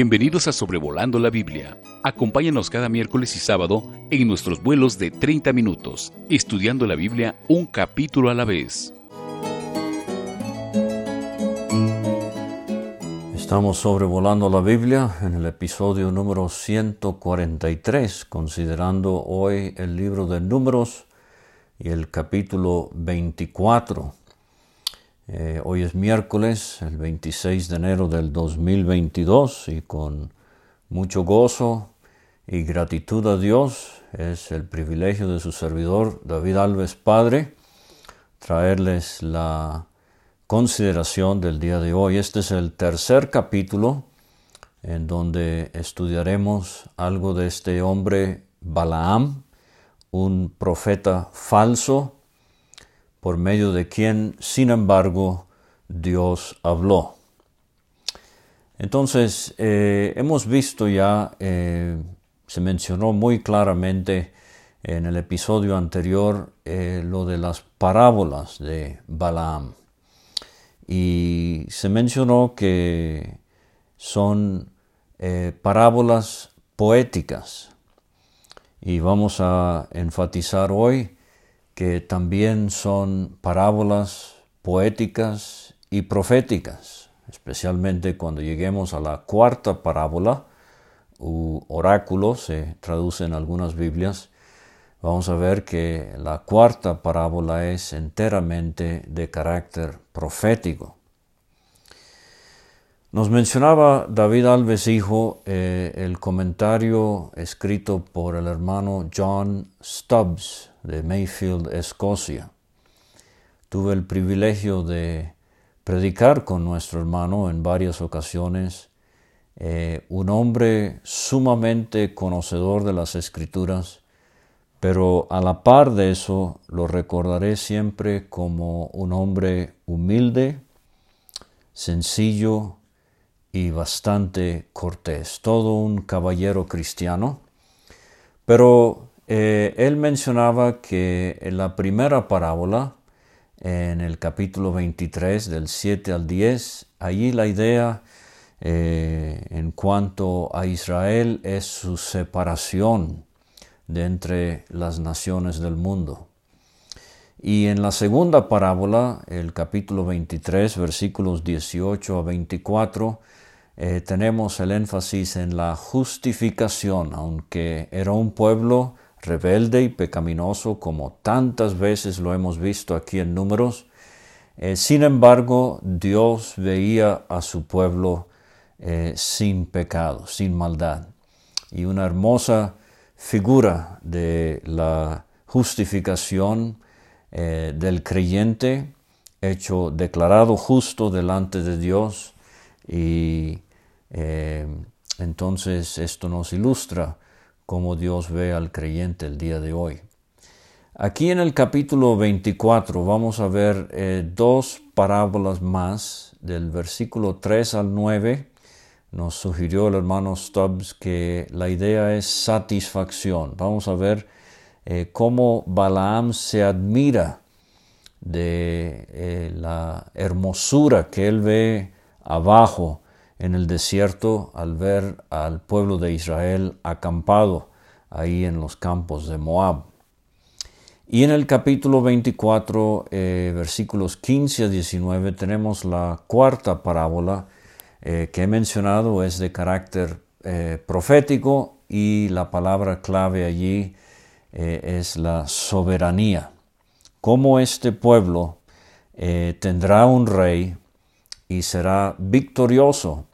Bienvenidos a Sobrevolando la Biblia. Acompáñanos cada miércoles y sábado en nuestros vuelos de 30 minutos, estudiando la Biblia un capítulo a la vez. Estamos sobrevolando la Biblia en el episodio número 143, considerando hoy el libro de Números y el capítulo 24. Eh, hoy es miércoles, el 26 de enero del 2022 y con mucho gozo y gratitud a Dios es el privilegio de su servidor David Alves Padre traerles la consideración del día de hoy. Este es el tercer capítulo en donde estudiaremos algo de este hombre Balaam, un profeta falso por medio de quien, sin embargo, Dios habló. Entonces, eh, hemos visto ya, eh, se mencionó muy claramente en el episodio anterior eh, lo de las parábolas de Balaam. Y se mencionó que son parábolas poéticas. Y vamos a enfatizar hoy que también son parábolas poéticas y proféticas, especialmente cuando lleguemos a la cuarta parábola, u oráculo, se traduce en algunas Biblias, vamos a ver que la cuarta parábola es enteramente de carácter profético. Nos mencionaba David Alves Hijo eh, el comentario escrito por el hermano John Stubbs de Mayfield, Escocia. Tuve el privilegio de predicar con nuestro hermano en varias ocasiones, eh, un hombre sumamente conocedor de las escrituras, pero a la par de eso lo recordaré siempre como un hombre humilde, sencillo y bastante cortés, todo un caballero cristiano, pero eh, él mencionaba que en la primera parábola, en el capítulo 23, del 7 al 10, allí la idea eh, en cuanto a Israel es su separación de entre las naciones del mundo. Y en la segunda parábola, el capítulo 23, versículos 18 a 24, eh, tenemos el énfasis en la justificación, aunque era un pueblo rebelde y pecaminoso como tantas veces lo hemos visto aquí en números. Eh, sin embargo, Dios veía a su pueblo eh, sin pecado, sin maldad. Y una hermosa figura de la justificación eh, del creyente, hecho declarado justo delante de Dios. Y entonces esto nos ilustra como Dios ve al creyente el día de hoy. Aquí en el capítulo 24 vamos a ver eh, dos parábolas más del versículo 3 al 9. Nos sugirió el hermano Stubbs que la idea es satisfacción. Vamos a ver eh, cómo Balaam se admira de eh, la hermosura que él ve abajo en el desierto al ver al pueblo de Israel acampado ahí en los campos de Moab. Y en el capítulo 24, eh, versículos 15 a 19, tenemos la cuarta parábola eh, que he mencionado, es de carácter eh, profético y la palabra clave allí es la soberanía. Cómo este pueblo tendrá un rey y será victorioso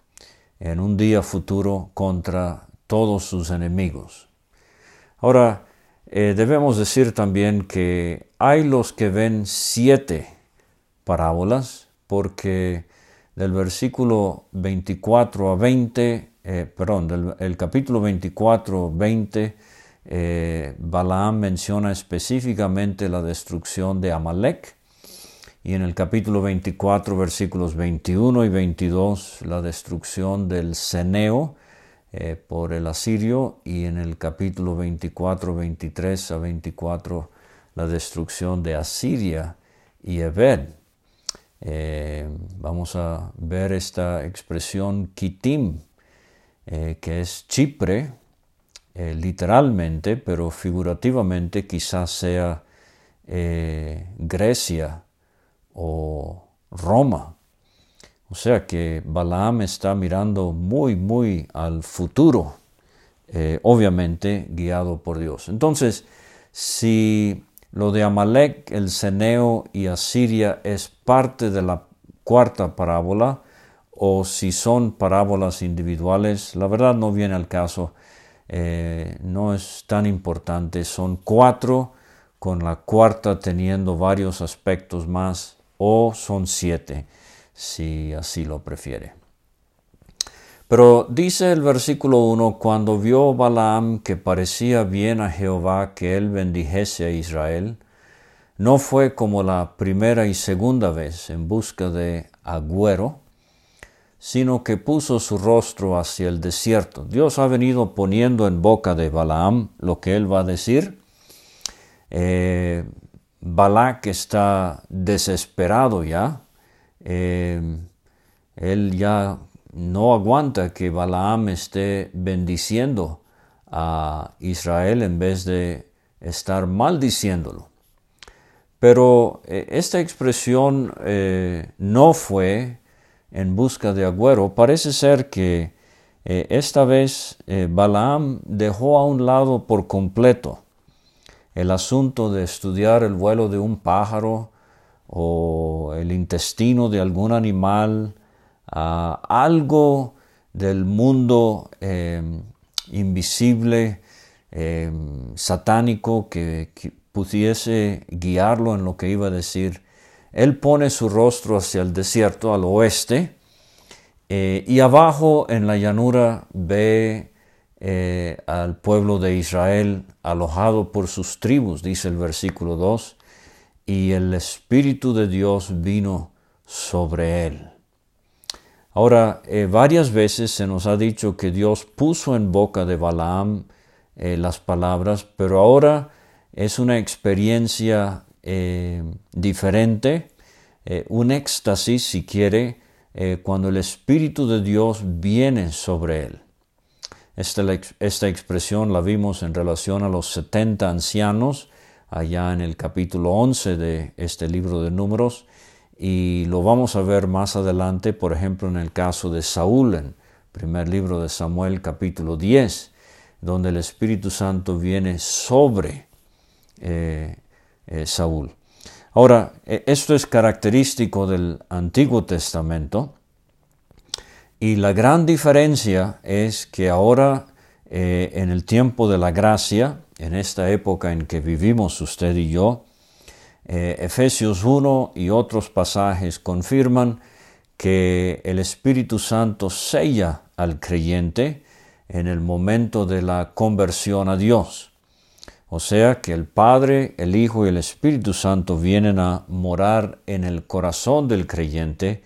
en un día futuro contra todos sus enemigos. Ahora, eh, debemos decir también que hay los que ven siete parábolas, porque del versículo 24 a 20, eh, perdón, del el capítulo 24, 20, eh, Balaam menciona específicamente la destrucción de Amalek, y en el capítulo 24, versículos 21 y 22, la destrucción del Ceneo eh, por el asirio, y en el capítulo 24, 23 a 24, la destrucción de Asiria y Ebed. Eh, vamos a ver esta expresión kitim, eh, que es Chipre, eh, literalmente, pero figurativamente quizás sea Grecia o Roma. O sea que Balaam está mirando muy, muy al futuro, obviamente guiado por Dios. Entonces, si lo de Amalek, el Ceneo y Asiria es parte de la cuarta parábola, o si son parábolas individuales, la verdad no viene al caso, eh, no es tan importante, son cuatro, con la cuarta teniendo varios aspectos más, o son siete, si así lo prefiere. Pero dice el versículo 1, cuando vio Balaam que parecía bien a Jehová que él bendijese a Israel, no fue como la primera y segunda vez en busca de agüero, sino que puso su rostro hacia el desierto. Dios ha venido poniendo en boca de Balaam lo que él va a decir. Eh, Balak está desesperado ya. Eh, él ya no aguanta que Balaam esté bendiciendo a Israel en vez de estar maldiciéndolo. Pero eh, esta expresión eh, no fue en busca de agüero. Parece ser que eh, esta vez Balaam dejó a un lado por completo el asunto de estudiar el vuelo de un pájaro o el intestino de algún animal, algo del mundo invisible, satánico que pudiese guiarlo en lo que iba a decir, él pone su rostro hacia el desierto, al oeste, eh, y abajo en la llanura ve eh, al pueblo de Israel alojado por sus tribus, dice el versículo 2, y el Espíritu de Dios vino sobre él. Ahora, eh, varias veces se nos ha dicho que Dios puso en boca de Balaam las palabras, pero ahora es una experiencia eh, diferente, eh, un éxtasis si quiere, eh, cuando el Espíritu de Dios viene sobre él. Esta, esta, expresión la vimos en relación a los 70 ancianos, allá en el capítulo 11 de este libro de números, y lo vamos a ver más adelante, por ejemplo, en el caso de Saúl, en primer libro de Samuel, capítulo 10, donde el Espíritu Santo viene sobre eh, eh, Saúl. Ahora, e, esto es característico del Antiguo Testamento y la gran diferencia es que ahora, eh, en el tiempo de la gracia, en esta época en que vivimos usted y yo, Efesios 1 y otros pasajes confirman que el Espíritu Santo sella al creyente en el momento de la conversión a Dios. O sea que el Padre, el Hijo y el Espíritu Santo vienen a morar en el corazón del creyente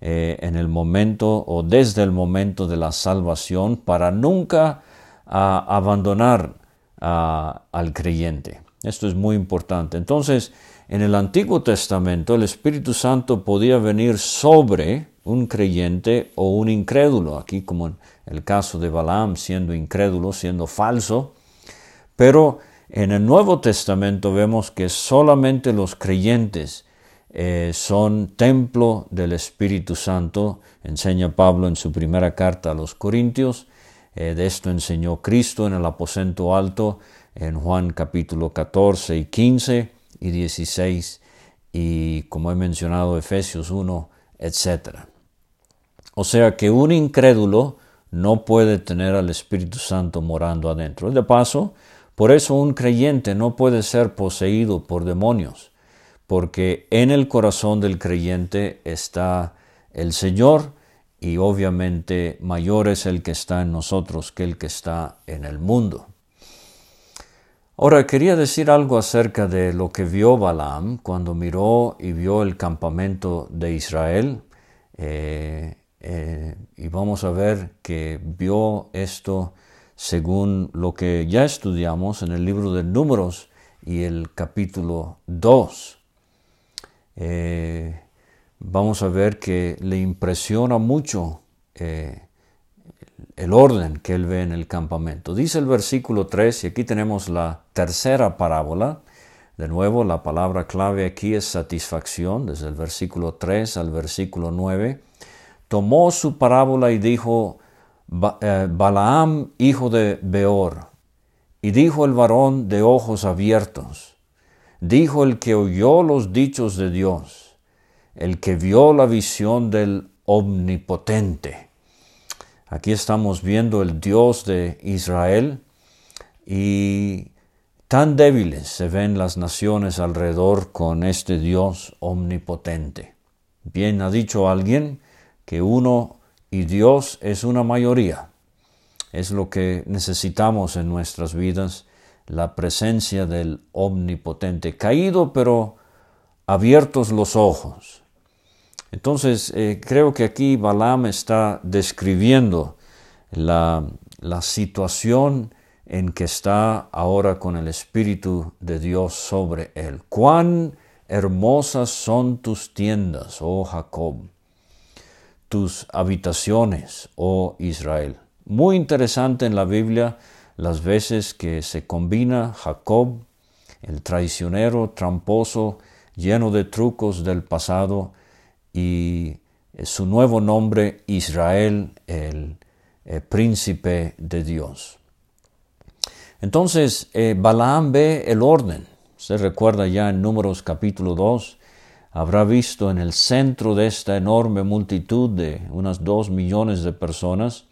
eh, en el momento o desde el momento de la salvación para nunca ah, abandonar ah, al creyente. Esto es muy importante. Entonces, en el Antiguo Testamento el Espíritu Santo podía venir sobre un creyente o un incrédulo, aquí como en el caso de Balaam siendo incrédulo, siendo falso, pero en el Nuevo Testamento vemos que solamente los creyentes eh, son templo del Espíritu Santo, enseña Pablo en su primera carta a los Corintios. Eh, de esto enseñó Cristo en el aposento alto en Juan capítulo 14 y 15 y 16 y como he mencionado Efesios 1, etc. O sea que un incrédulo no puede tener al Espíritu Santo morando adentro. De paso, por eso un creyente no puede ser poseído por demonios, porque en el corazón del creyente está el Señor y obviamente mayor es el que está en nosotros que el que está en el mundo. Ahora quería decir algo acerca de lo que vio Balaam cuando miró y vio el campamento de Israel. Eh, eh, y vamos a ver que vio esto según lo que ya estudiamos en el libro de Números y el capítulo 2. Eh, vamos a ver que le impresiona mucho eh, el orden que él ve en el campamento. Dice el versículo 3, y aquí tenemos la tercera parábola. De nuevo, la palabra clave aquí es satisfacción, desde el versículo 3 al versículo 9. Tomó su parábola y dijo, eh, Balaam, hijo de Beor, y dijo el varón de ojos abiertos, dijo el que oyó los dichos de Dios, el que vio la visión del omnipotente Aquí estamos viendo el Dios de Israel y tan débiles se ven las naciones alrededor con este Dios omnipotente. Bien ha dicho alguien que uno y Dios es una mayoría. Es lo que necesitamos en nuestras vidas, la presencia del omnipotente, caído pero abiertos los ojos, entonces, eh, creo que aquí Balaam está describiendo la, la situación en que está ahora con el Espíritu de Dios sobre él. Cuán hermosas son tus tiendas, oh Jacob, tus habitaciones, oh Israel. Muy interesante en la Biblia las veces que se combina Jacob, el traicionero, tramposo, lleno de trucos del pasado, y eh, su nuevo nombre Israel, el, eh, príncipe de Dios. Entonces, eh, Balaam ve el orden. Se recuerda ya en Números capítulo 2, habrá visto en el centro de esta enorme multitud de unas dos millones de personas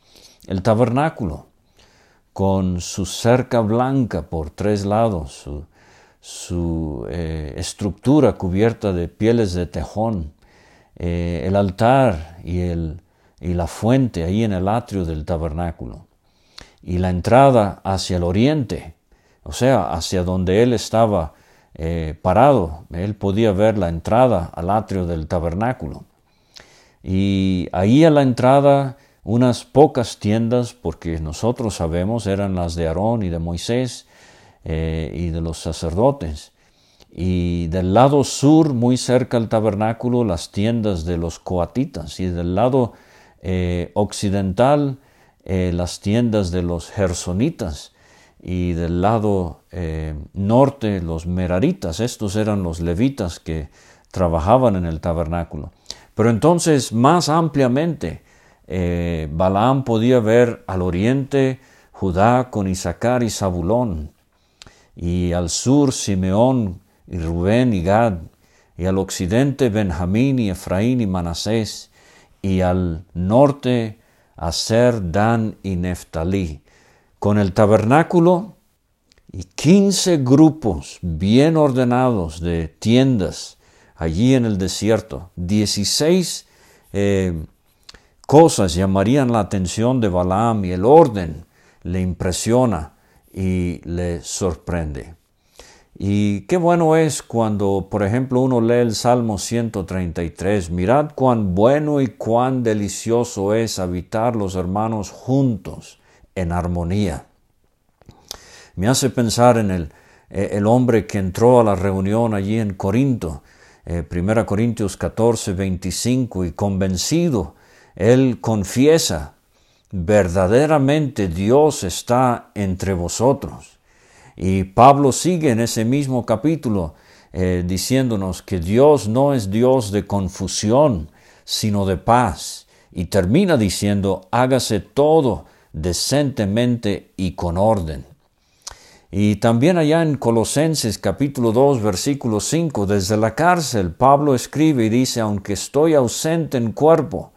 el tabernáculo, con su cerca blanca por tres lados, su, estructura cubierta de pieles de tejón, eh, el altar y la fuente ahí en el atrio del tabernáculo y la entrada hacia el oriente, o sea, hacia donde él estaba eh, parado, él podía ver la entrada al atrio del tabernáculo. Y ahí a la entrada unas pocas tiendas, porque nosotros sabemos eran las de Aarón y de Moisés eh, y de los sacerdotes. Y del lado sur, muy cerca al tabernáculo, las tiendas de los coatitas, y del lado eh, occidental, eh, las tiendas de los gersonitas, y del lado norte, los meraritas, estos eran los levitas que trabajaban en el tabernáculo. Pero entonces, más ampliamente, Balaam podía ver al oriente Judá con Isaacar y Zabulón, y al sur Simeón y Rubén y Gad, y al occidente Benjamín y Efraín y Manasés, y al norte Aser, Dan y Neftalí, con el tabernáculo y quince grupos bien ordenados de tiendas allí en el desierto. Dieciséis eh, cosas llamarían la atención de Balaam y el orden le impresiona y le sorprende. Y qué bueno es cuando, por ejemplo, uno lee el Salmo 133, mirad cuán bueno y cuán delicioso es habitar los hermanos juntos, en armonía. Me hace pensar en el, eh, hombre que entró a la reunión allí en Corinto, 1 eh, Corintios 14, 25, y convencido, él confiesa, verdaderamente Dios está entre vosotros y Pablo sigue en ese mismo capítulo eh, diciéndonos que Dios no es Dios de confusión, sino de paz. Y termina diciendo, hágase todo decentemente y con orden. Y también allá en Colosenses capítulo 2 versículo 5, desde la cárcel, Pablo escribe y dice, aunque estoy ausente en cuerpo,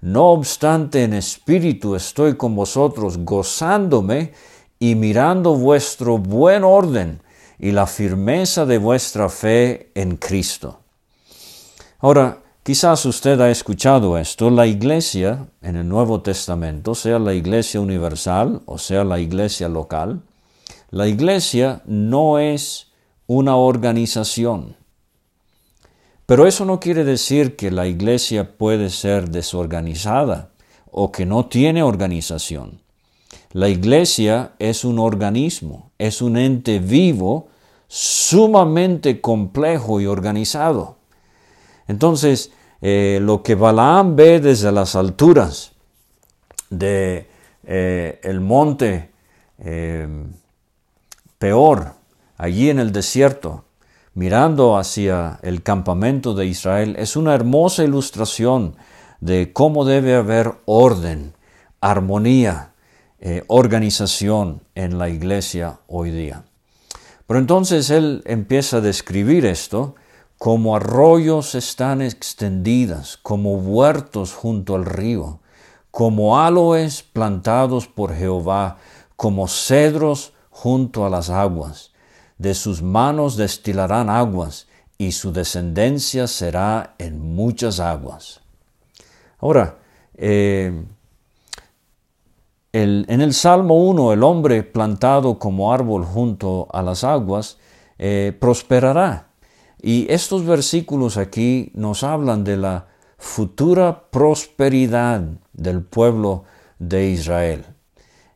no obstante en espíritu estoy con vosotros, gozándome y mirando vuestro buen orden y la firmeza de vuestra fe en Cristo. Ahora, quizás usted ha escuchado esto, la iglesia en el Nuevo Testamento, sea la iglesia universal o sea la iglesia local, la iglesia no es una organización. Pero eso no quiere decir que la iglesia puede ser desorganizada o que no tiene organización. La iglesia es un organismo, es un ente vivo sumamente complejo y organizado. Entonces, eh, lo que Balaam ve desde las alturas de eh, el monte peor, allí en el desierto, mirando hacia el campamento de Israel, es una hermosa ilustración de cómo debe haber orden, armonía, eh, organización en la iglesia hoy día. Pero entonces él empieza a describir esto como arroyos están extendidas, como huertos junto al río, como aloes plantados por Jehová, como cedros junto a las aguas de sus manos destilarán aguas, y su descendencia será en muchas aguas. Ahora, eh, en el Salmo 1, el hombre plantado como árbol junto a las aguas eh, prosperará. Y estos versículos aquí nos hablan de la futura prosperidad del pueblo de Israel.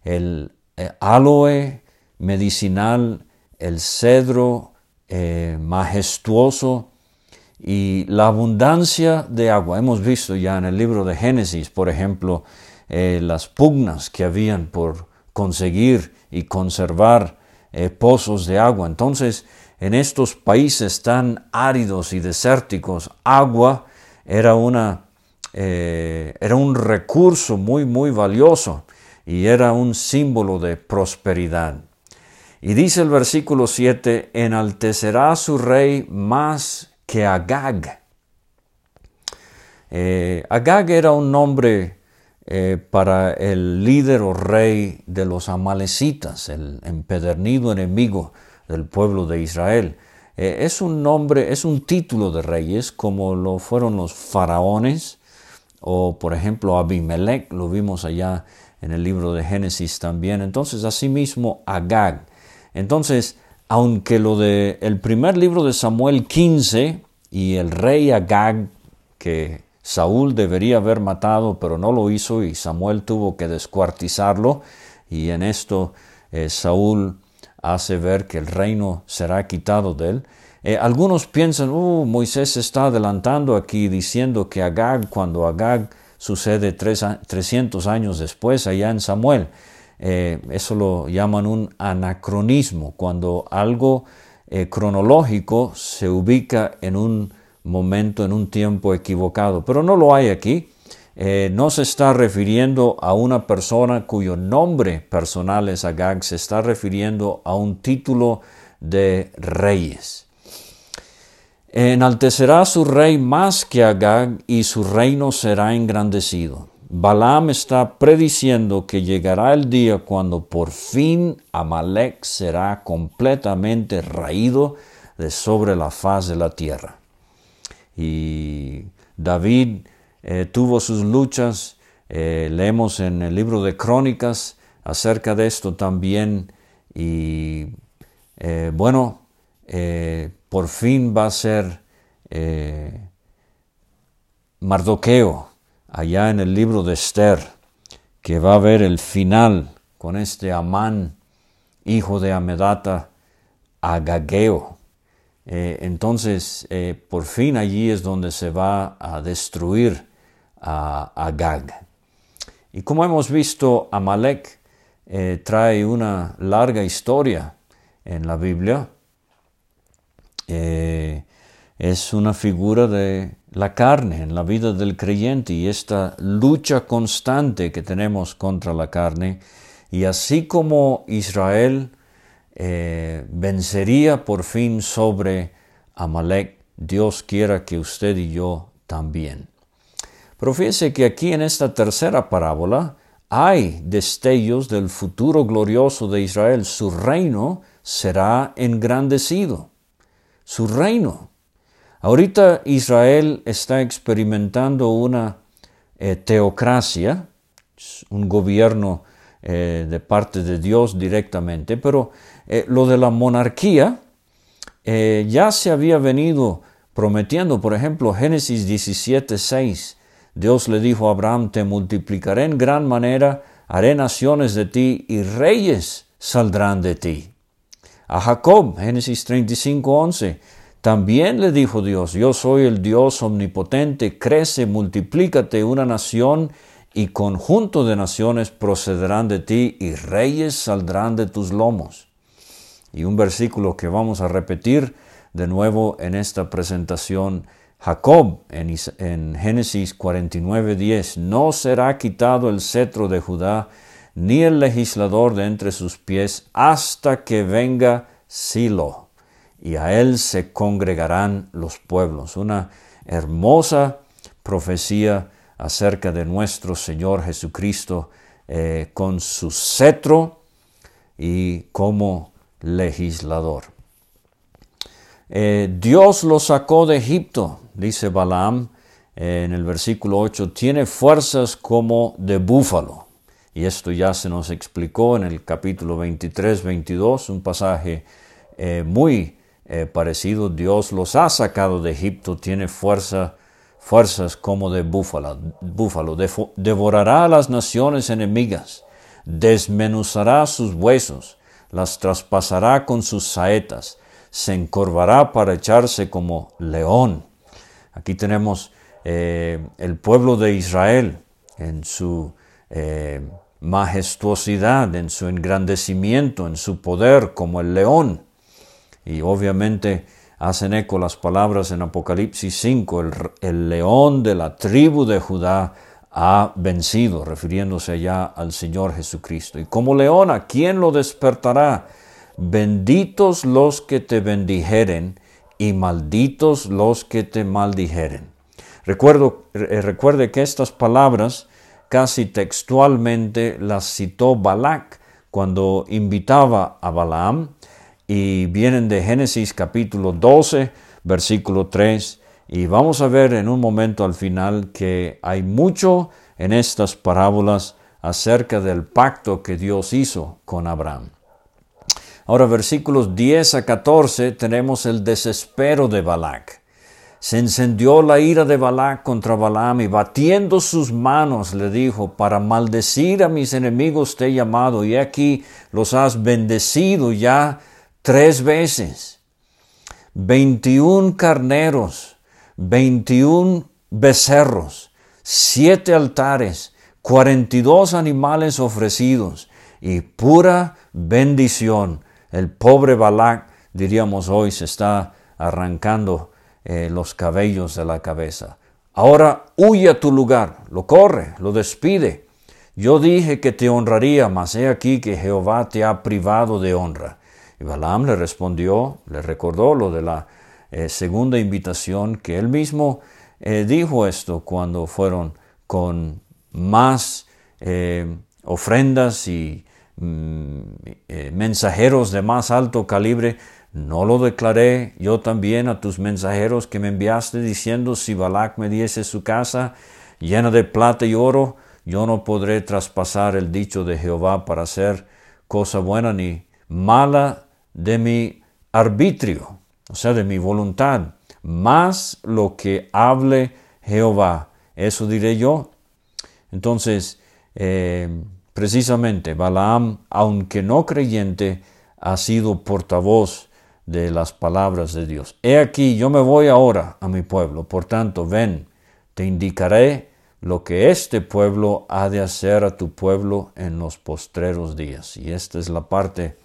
El eh, aloe medicinal el cedro eh, majestuoso y la abundancia de agua. Hemos visto ya en el libro de Génesis, por ejemplo, eh, las pugnas que habían por conseguir y conservar eh, pozos de agua. Entonces, en estos países tan áridos y desérticos, agua era, una, era un recurso muy, muy valioso y era un símbolo de prosperidad. Y dice el versículo 7, enaltecerá su rey más que Agag. Eh, Agag era un nombre eh, para el líder o rey de los amalecitas, el empedernido enemigo del pueblo de Israel. Eh, es un nombre, es un título de reyes como lo fueron los faraones o por ejemplo Abimelech, lo vimos allá en el libro de Génesis también. Entonces asimismo Agag entonces, aunque lo de el primer libro de Samuel 15 y el rey Agag que Saúl debería haber matado, pero no lo hizo y Samuel tuvo que descuartizarlo y en esto eh, Saúl hace ver que el reino será quitado de él. Eh, algunos piensan, uh, Moisés está adelantando aquí diciendo que Agag, cuando Agag sucede tres, 300 años después, allá en Samuel. Eh, eso lo llaman un anacronismo, cuando algo eh, cronológico se ubica en un momento, en un tiempo equivocado. Pero no lo hay aquí. Eh, no se está refiriendo a una persona cuyo nombre personal es Agag, se está refiriendo a un título de reyes. Enaltecerá su rey más que Agag y su reino será engrandecido. Balaam está prediciendo que llegará el día cuando por fin Amalek será completamente raído de sobre la faz de la tierra. Y David eh, tuvo sus luchas, eh, leemos en el libro de Crónicas acerca de esto también, y eh, bueno, por fin va a ser Mardoqueo allá en el libro de Esther, que va a ver el final con este Amán, hijo de Amedata, Agageo. Eh, entonces, eh, por fin allí es donde se va a destruir a Agag. Y como hemos visto, Amalek eh, trae una larga historia en la Biblia. es una figura de la carne en la vida del creyente y esta lucha constante que tenemos contra la carne. Y así como Israel eh, vencería por fin sobre Amalek, Dios quiera que usted y yo también. Pero que aquí en esta tercera parábola hay destellos del futuro glorioso de Israel. Su reino será engrandecido. Su reino. Ahorita Israel está experimentando una eh, teocracia, un gobierno eh, de parte de Dios directamente, pero eh, lo de la monarquía ya se había venido prometiendo, por ejemplo, Génesis 17, 6. Dios le dijo a Abraham, te multiplicaré en gran manera, haré naciones de ti y reyes saldrán de ti. A Jacob, Génesis 35, 11, también le dijo Dios, yo soy el Dios omnipotente, crece, multiplícate una nación y conjunto de naciones procederán de ti y reyes saldrán de tus lomos. Y un versículo que vamos a repetir de nuevo en esta presentación, Jacob en, en Génesis 49:10, no será quitado el cetro de Judá, ni el legislador de entre sus pies, hasta que venga Silo, y a él se congregarán los pueblos. Una hermosa profecía acerca de nuestro Señor Jesucristo eh, con su cetro y como legislador. Eh, Dios lo sacó de Egipto, dice Balaam eh, en el versículo 8, tiene fuerzas como de búfalo. Y esto ya se nos explicó en el capítulo 23, 22, un pasaje muy parecido. Dios los ha sacado de Egipto, tiene fuerza fuerzas como de búfalo, búfalo, devorará a las naciones enemigas, desmenuzará sus huesos, las traspasará con sus saetas, se encorvará para echarse como león. Aquí tenemos eh, el pueblo de Israel en su eh, majestuosidad, en su engrandecimiento, en su poder como el león. Y obviamente hacen eco las palabras en Apocalipsis 5, el, león de la tribu de Judá ha vencido, refiriéndose ya al Señor Jesucristo. Y como león, ¿a quién lo despertará? Benditos los que te bendijeren y malditos los que te maldijeren. Recuerdo, eh, recuerde que estas palabras casi textualmente las citó Balak cuando invitaba a Balaam y vienen de Génesis capítulo 12, versículo 3. Y vamos a ver en un momento al final que hay mucho en estas parábolas acerca del pacto que Dios hizo con Abraham. Ahora, versículos 10 a 14 tenemos el desespero de Balac. Se encendió la ira de Balac contra Balaam y batiendo sus manos le dijo, para maldecir a mis enemigos te he llamado y aquí los has bendecido ya tres veces, 21 carneros, 21 becerros, siete altares, 42 animales ofrecidos y pura bendición. El pobre Balak, diríamos hoy, se está arrancando eh, los cabellos de la cabeza. Ahora huye a tu lugar, lo corre, lo despide. Yo dije que te honraría, mas he aquí que Jehová te ha privado de honra. Y Balaam le respondió, le recordó lo de la eh, segunda invitación, que él mismo eh, dijo esto cuando fueron con más eh, ofrendas y mm, mensajeros de más alto calibre. No lo declaré yo también a tus mensajeros que me enviaste diciendo, si Balac me diese su casa llena de plata y oro, yo no podré traspasar el dicho de Jehová para hacer cosa buena ni mala de mi arbitrio, o sea, de mi voluntad, más lo que hable Jehová. Eso diré yo. Entonces, eh, precisamente, Balaam, aunque no creyente, ha sido portavoz de las palabras de Dios. He aquí, yo me voy ahora a mi pueblo, por tanto, ven, te indicaré lo que este pueblo ha de hacer a tu pueblo en los postreros días. Y esta es la parte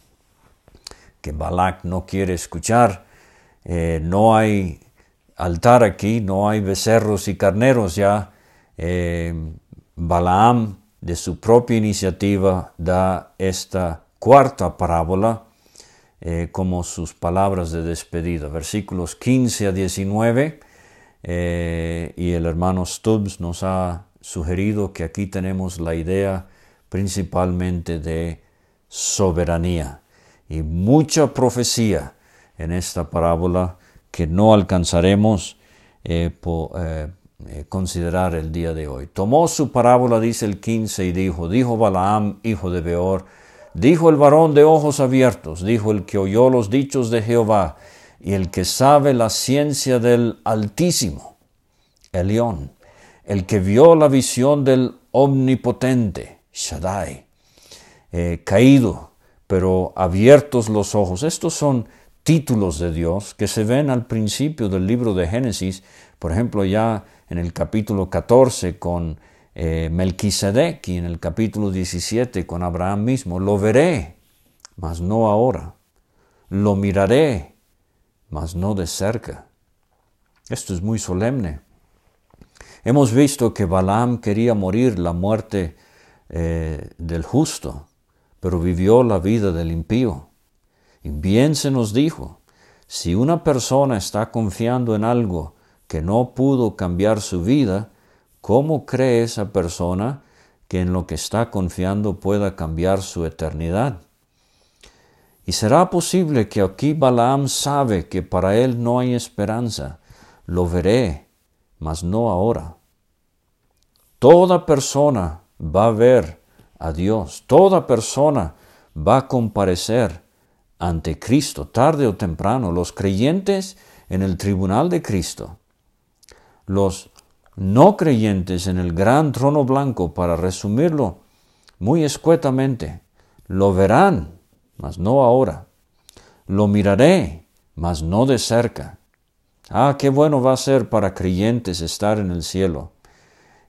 que Balak no quiere escuchar. Eh, no hay altar aquí, no hay becerros y carneros ya. Eh, Balaam, de su propia iniciativa, da esta cuarta parábola eh, como sus palabras de despedida. Versículos 15 a 19. y el hermano Stubbs nos ha sugerido que aquí tenemos la idea principalmente de soberanía y mucha profecía en esta parábola que no alcanzaremos eh, eh, eh, considerar el día de hoy. Tomó su parábola, dice el 15, y dijo, dijo Balaam, hijo de Beor, dijo el varón de ojos abiertos, dijo el que oyó los dichos de Jehová, y el que sabe la ciencia del Altísimo, Elión, el que vio la visión del Omnipotente, Shaddai, caído pero abiertos los ojos. Estos son títulos de Dios que se ven al principio del libro de Génesis, por ejemplo, ya en el capítulo 14 con eh, Melquisedec y en el capítulo 17 con Abraham mismo, lo veré, mas no ahora, lo miraré, mas no de cerca. Esto es muy solemne. Hemos visto que Balaam quería morir la muerte eh, del justo, pero vivió la vida del impío. Y bien se nos dijo, si una persona está confiando en algo que no pudo cambiar su vida, ¿cómo cree esa persona que en lo que está confiando pueda cambiar su eternidad? Y será posible que aquí Balaam sabe que para él no hay esperanza. Lo veré, mas no ahora. Toda persona va a ver a Dios. Toda persona va a comparecer ante Cristo, tarde o temprano. Los creyentes en el tribunal de Cristo. Los no creyentes en el gran trono blanco, para resumirlo muy escuetamente, lo verán, mas no ahora. Lo miraré, mas no de cerca. Ah, qué bueno va a ser para creyentes estar en el cielo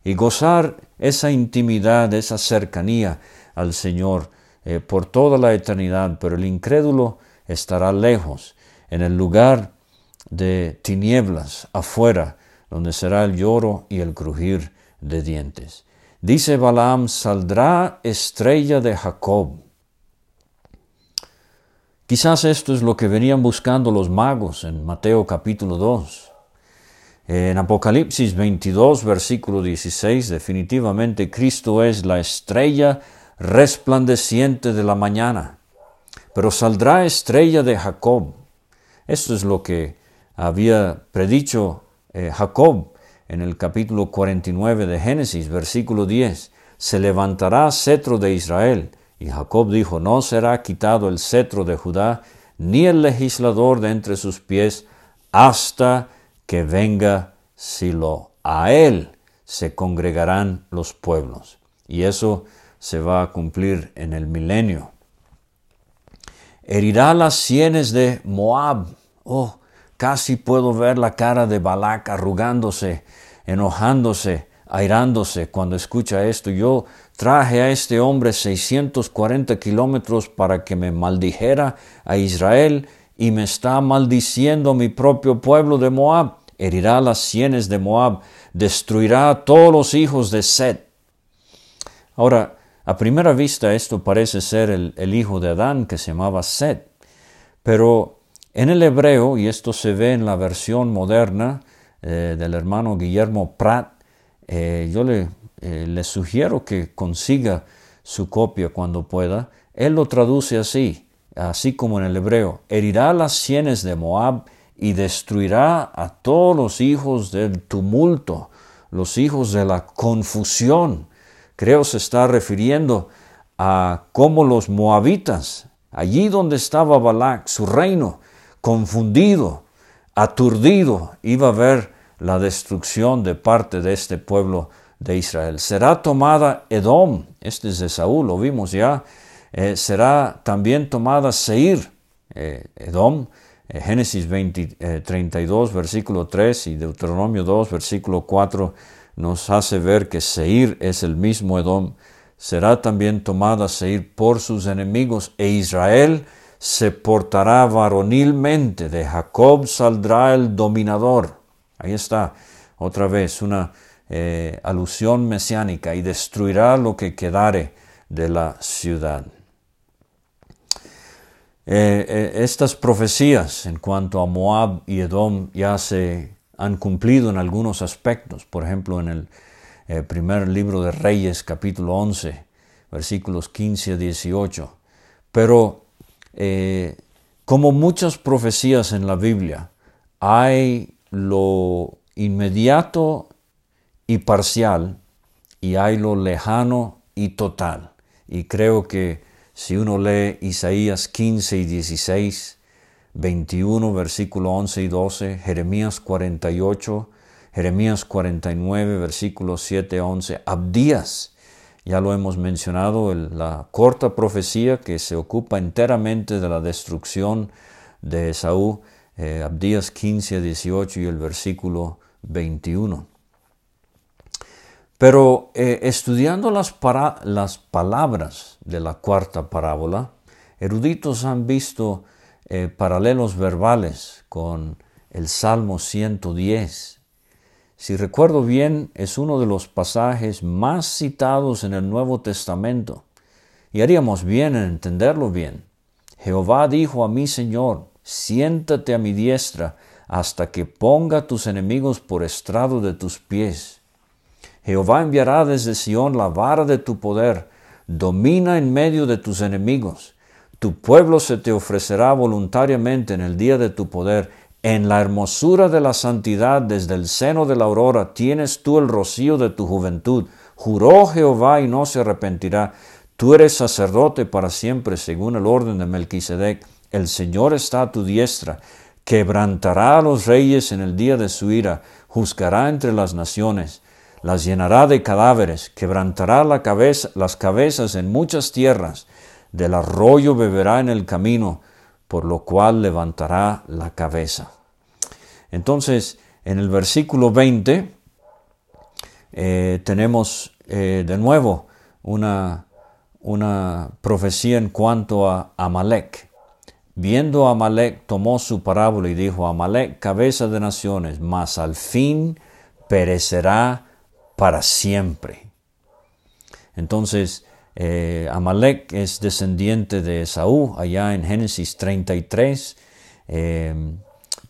y gozar esa intimidad, esa cercanía al Señor eh, por toda la eternidad, pero el incrédulo estará lejos, en el lugar de tinieblas, afuera, donde será el lloro y el crujir de dientes. Dice Balaam, saldrá estrella de Jacob. Quizás esto es lo que venían buscando los magos en Mateo capítulo 2. En Apocalipsis 22, versículo 16, definitivamente Cristo es la estrella resplandeciente de la mañana, pero saldrá estrella de Jacob. Esto es lo que había predicho eh, Jacob en el capítulo 49 de Génesis, versículo 10. Se levantará cetro de Israel. Y Jacob dijo, no será quitado el cetro de Judá, ni el legislador de entre sus pies, hasta que venga Silo. A él se congregarán los pueblos. Y eso se va a cumplir en el milenio. Herirá las sienes de Moab. Oh, casi puedo ver la cara de Balac arrugándose, enojándose, airándose cuando escucha esto. Yo traje a este hombre 640 kilómetros para que me maldijera a Israel y me está maldiciendo mi propio pueblo de Moab, herirá las sienes de Moab, destruirá a todos los hijos de Set. Ahora, a primera vista esto parece ser el, hijo de Adán que se llamaba Set, pero en el hebreo, y esto se ve en la versión moderna eh, del hermano Guillermo Pratt, eh, yo eh, le sugiero que consiga su copia cuando pueda, él lo traduce así, así como en el hebreo, herirá las sienes de Moab y destruirá a todos los hijos del tumulto, los hijos de la confusión. Creo se está refiriendo a cómo los moabitas, allí donde estaba Balac, su reino, confundido, aturdido, iba a ver la destrucción de parte de este pueblo de Israel. Será tomada Edom, este es de Saúl, lo vimos ya, eh, será también tomada Seir, eh, Edom, eh, Génesis 20, 32, versículo 3 y Deuteronomio 2, versículo 4 nos hace ver que Seir es el mismo Edom. Será también tomada Seir por sus enemigos e Israel se portará varonilmente. De Jacob saldrá el dominador. Ahí está otra vez una alusión mesiánica y destruirá lo que quedare de la ciudad. Eh, eh, estas profecías en cuanto a Moab y Edom ya se han cumplido en algunos aspectos. Por ejemplo, en el eh, primer libro de Reyes, capítulo 11, versículos 15 a 18. Pero como muchas profecías en la Biblia, hay lo inmediato y parcial y hay lo lejano y total. Y creo que si uno lee Isaías 15 y 16, 21, versículo 11 y 12, Jeremías 48, Jeremías 49, versículos 7 a 11, Abdías, ya lo hemos mencionado, la corta profecía que se ocupa enteramente de la destrucción de Esaú, eh, Abdías 15 a 18 y el versículo 21. Pero eh, estudiando las, palabras de la cuarta parábola, eruditos han visto eh, paralelos verbales con el Salmo 110. Si recuerdo bien, es uno de los pasajes más citados en el Nuevo Testamento, y haríamos bien en entenderlo bien. Jehová dijo a mi Señor, siéntate a mi diestra hasta que ponga tus enemigos por estrado de tus pies. Jehová enviará desde Sión la vara de tu poder, domina en medio de tus enemigos. Tu pueblo se te ofrecerá voluntariamente en el día de tu poder. En la hermosura de la santidad desde el seno de la aurora tienes tú el rocío de tu juventud. Juró Jehová y no se arrepentirá. Tú eres sacerdote para siempre, según el orden de Melquisedec. El Señor está a tu diestra. Quebrantará a los reyes en el día de su ira. Juzgará entre las naciones las llenará de cadáveres, quebrantará la cabeza, las cabezas en muchas tierras, del arroyo beberá en el camino, por lo cual levantará la cabeza. Entonces, en el versículo 20 eh, tenemos eh, de nuevo una, una profecía en cuanto a Amalek. Viendo a Amalek, tomó su parábola y dijo, Amalek, cabeza de naciones, mas al fin perecerá para siempre. Entonces, eh, Amalek es descendiente de Esaú, allá en Génesis 33, eh,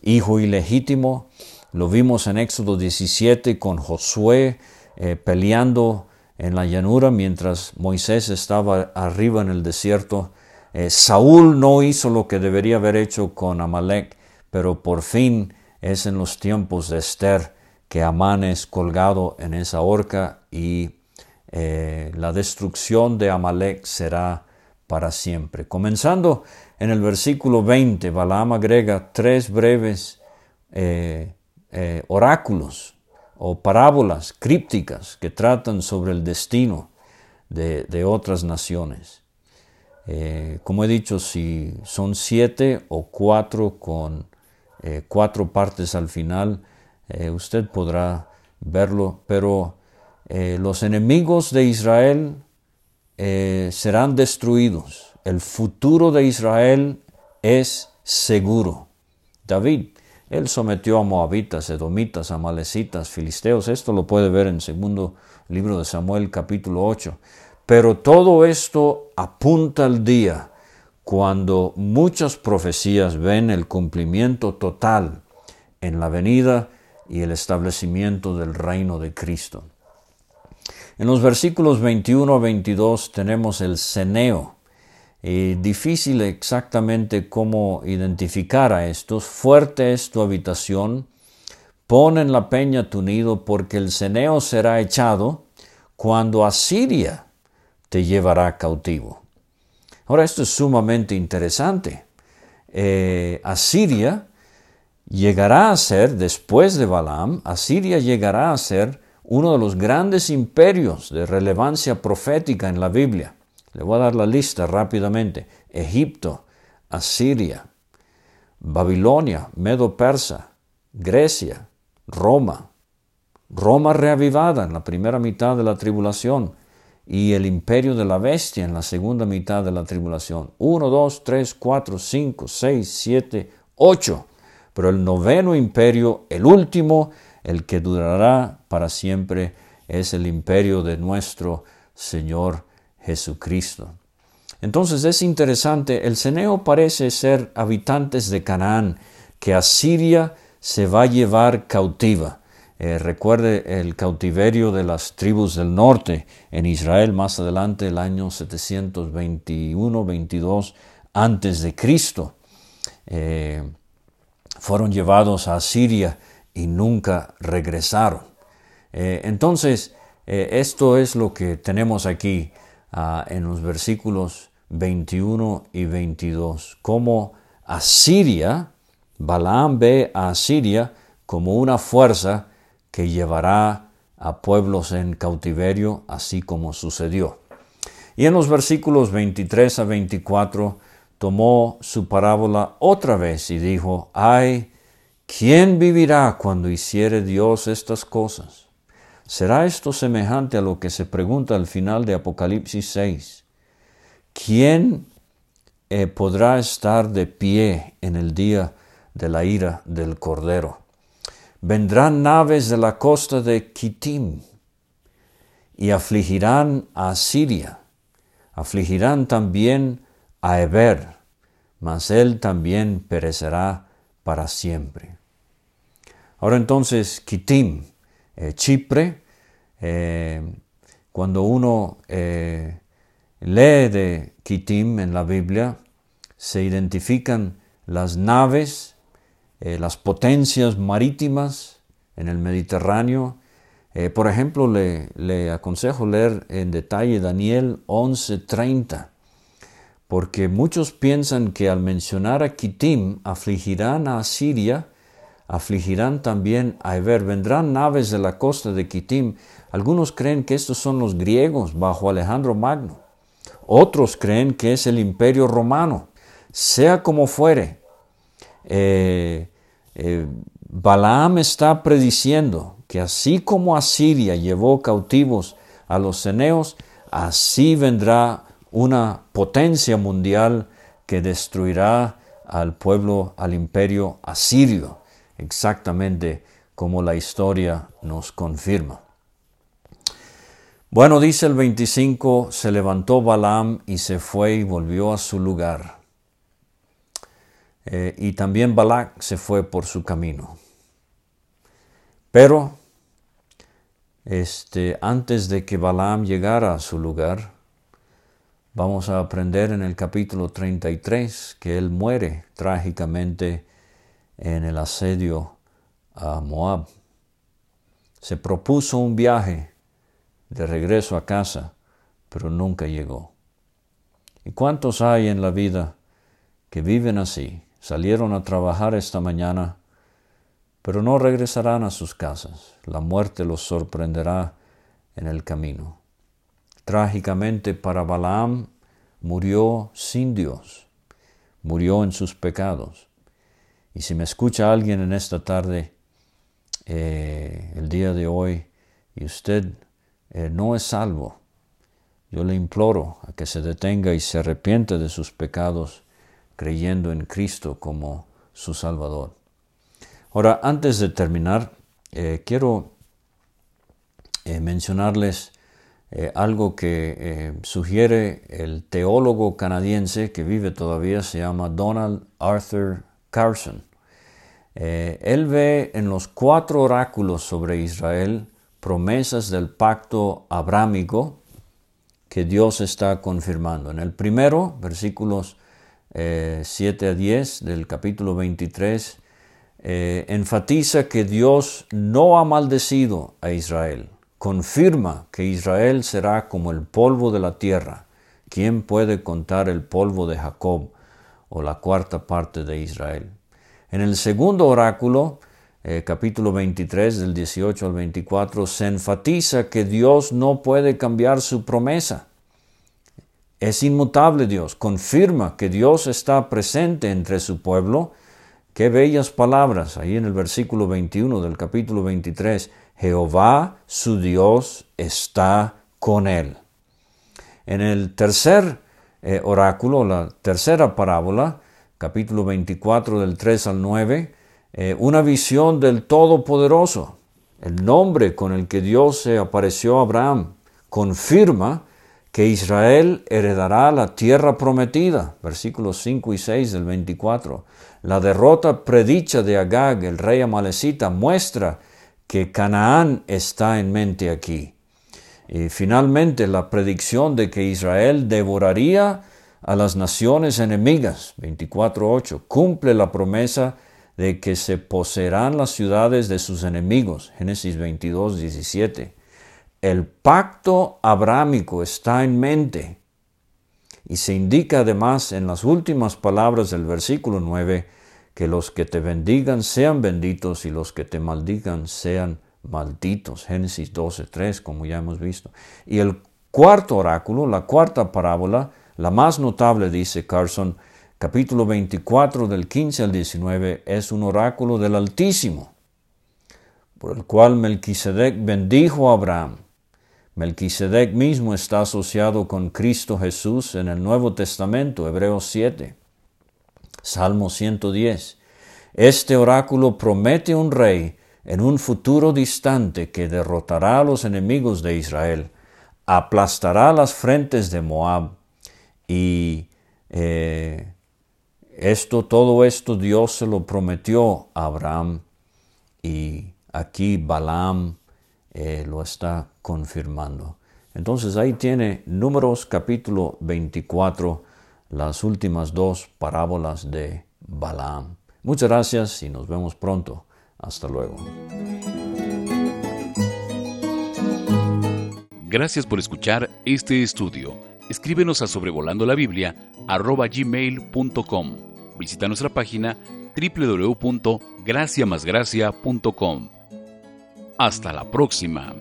hijo ilegítimo. Lo vimos en Éxodo 17 con Josué eh, peleando en la llanura mientras Moisés estaba arriba en el desierto. Saúl no hizo lo que debería haber hecho con Amalek, pero por fin es en los tiempos de Esther que Amán es colgado en esa horca y eh, la destrucción de Amalek será para siempre. Comenzando en el versículo 20, Balaam agrega tres breves eh, eh, oráculos o parábolas crípticas que tratan sobre el destino de, de otras naciones. como he dicho, si son siete o cuatro con cuatro partes al final, eh, usted podrá verlo, pero eh, los enemigos de Israel eh, serán destruidos. El futuro de Israel es seguro. David, él sometió a moabitas, edomitas, amalecitas, filisteos. Esto lo puede ver en segundo libro de Samuel capítulo 8. Pero todo esto apunta al día cuando muchas profecías ven el cumplimiento total en la venida y el establecimiento del reino de Cristo. En los versículos 21 a 22 tenemos el ceneo. Difícil exactamente cómo identificar a estos. Fuerte es tu habitación, pon en la peña tu nido, porque el ceneo será echado cuando Asiria te llevará cautivo. Ahora esto es sumamente interesante. Eh, Asiria llegará a ser, después de Balaam, Asiria llegará a ser uno de los grandes imperios de relevancia profética en la Biblia. Le voy a dar la lista rápidamente. Egipto, Asiria, Babilonia, Medo-Persa, Grecia, Roma, Roma reavivada en la primera mitad de la tribulación y el imperio de la bestia en la segunda mitad de la tribulación. Uno, dos, tres, cuatro, cinco, seis, siete, ocho pero el noveno imperio, el último, el que durará para siempre, es el imperio de nuestro Señor Jesucristo. Entonces es interesante, el ceneo parece ser habitantes de Canaán, que Asiria se va a llevar cautiva. Eh, recuerde el cautiverio de las tribus del norte en Israel más adelante, el año 721-22 antes de Cristo. Eh, fueron llevados a Siria y nunca regresaron. Eh, entonces, eh, esto es lo que tenemos aquí ah, en los versículos 21 y 22. Como Asiria, Balaam ve a Asiria como una fuerza que llevará a pueblos en cautiverio, así como sucedió. Y en los versículos 23 a 24 tomó su parábola otra vez y dijo, ay, ¿quién vivirá cuando hiciere Dios estas cosas? será esto semejante a lo que se pregunta al final de Apocalipsis 6. ¿Quién eh, podrá estar de pie en el día de la ira del Cordero? Vendrán naves de la costa de Kitim y afligirán a Siria, afligirán también a Eber, mas él también perecerá para siempre. Ahora entonces, Kitim, eh, Chipre, eh, cuando uno eh, lee de Kitim en la Biblia, se identifican las naves, las potencias marítimas en el Mediterráneo. por ejemplo, le, le, aconsejo leer en detalle Daniel 11:30, porque muchos piensan que al mencionar a Kitim afligirán a Siria, afligirán también a Eber. Vendrán naves de la costa de Kitim. Algunos creen que estos son los griegos bajo Alejandro Magno. Otros creen que es el imperio romano. Sea como fuere, eh, eh, Balaam está prediciendo que así como Asiria llevó cautivos a los ceneos, así vendrá una potencia mundial que destruirá al pueblo, al imperio asirio exactamente como la historia nos confirma. Bueno, dice el 25, se levantó Balaam y se fue y volvió a su lugar. Eh, y también Balac se fue por su camino. Pero este, antes de que Balaam llegara a su lugar, vamos a aprender en el capítulo 33 que él muere trágicamente en el asedio a Moab. Se propuso un viaje de regreso a casa, pero nunca llegó. ¿Y cuántos hay en la vida que viven así? Salieron a trabajar esta mañana, pero no regresarán a sus casas. La muerte los sorprenderá en el camino. Trágicamente para Balaam murió sin Dios, murió en sus pecados. Y si me escucha alguien en esta tarde, eh, el día de hoy, y usted eh, no es salvo, yo le imploro a que se detenga y se arrepiente de sus pecados creyendo en Cristo como su Salvador. Ahora, antes de terminar, eh, quiero mencionarles algo que sugiere el teólogo canadiense que vive todavía, se llama Donald Arthur Carson. Eh, él ve en los cuatro oráculos sobre Israel promesas del pacto abrámico que Dios está confirmando. En el primero, versículos 7 eh, a 10 del capítulo 23, eh, enfatiza que Dios no ha maldecido a Israel. Confirma que Israel será como el polvo de la tierra. ¿Quién puede contar el polvo de Jacob o la cuarta parte de Israel? En el segundo oráculo, eh, capítulo 23 del 18 al 24, se enfatiza que Dios no puede cambiar su promesa. Es inmutable Dios, confirma que Dios está presente entre su pueblo. Qué bellas palabras ahí en el versículo 21 del capítulo 23. Jehová, su Dios, está con él. En el tercer eh, oráculo, la tercera parábola, capítulo 24 del 3 al 9, eh, una visión del Todopoderoso. El nombre con el que Dios se apareció a Abraham confirma que Israel heredará la tierra prometida, versículos 5 y 6 del 24. La derrota predicha de Agag, el rey amalecita, muestra que Canaán está en mente aquí. Y finalmente la predicción de que Israel devoraría a las naciones enemigas, 24.8, cumple la promesa de que se poseerán las ciudades de sus enemigos, Génesis 22.17. El pacto abrámico está en mente y se indica además en las últimas palabras del versículo 9 que los que te bendigan sean benditos y los que te maldigan sean malditos. Génesis 12.3, como ya hemos visto. Y el cuarto oráculo, la cuarta parábola, la más notable, dice Carson, capítulo 24 del 15 al 19, es un oráculo del Altísimo. por el cual Melquisedec bendijo a Abraham. Melquisedec mismo está asociado con Cristo Jesús en el Nuevo Testamento, Hebreos 7. Salmo 110. Este oráculo promete un rey en un futuro distante que derrotará a los enemigos de Israel, aplastará las frentes de Moab y eh, esto, todo esto Dios se lo prometió a Abraham y aquí Balaam eh, lo está confirmando. Entonces ahí tiene Números capítulo 24, las últimas dos parábolas de Balaam. Muchas gracias y nos vemos pronto. Hasta luego. Gracias por escuchar este estudio. Escríbenos a sobrevolando la Biblia gmail.com. Visita nuestra página www.graciamasgracia.com. Hasta la próxima.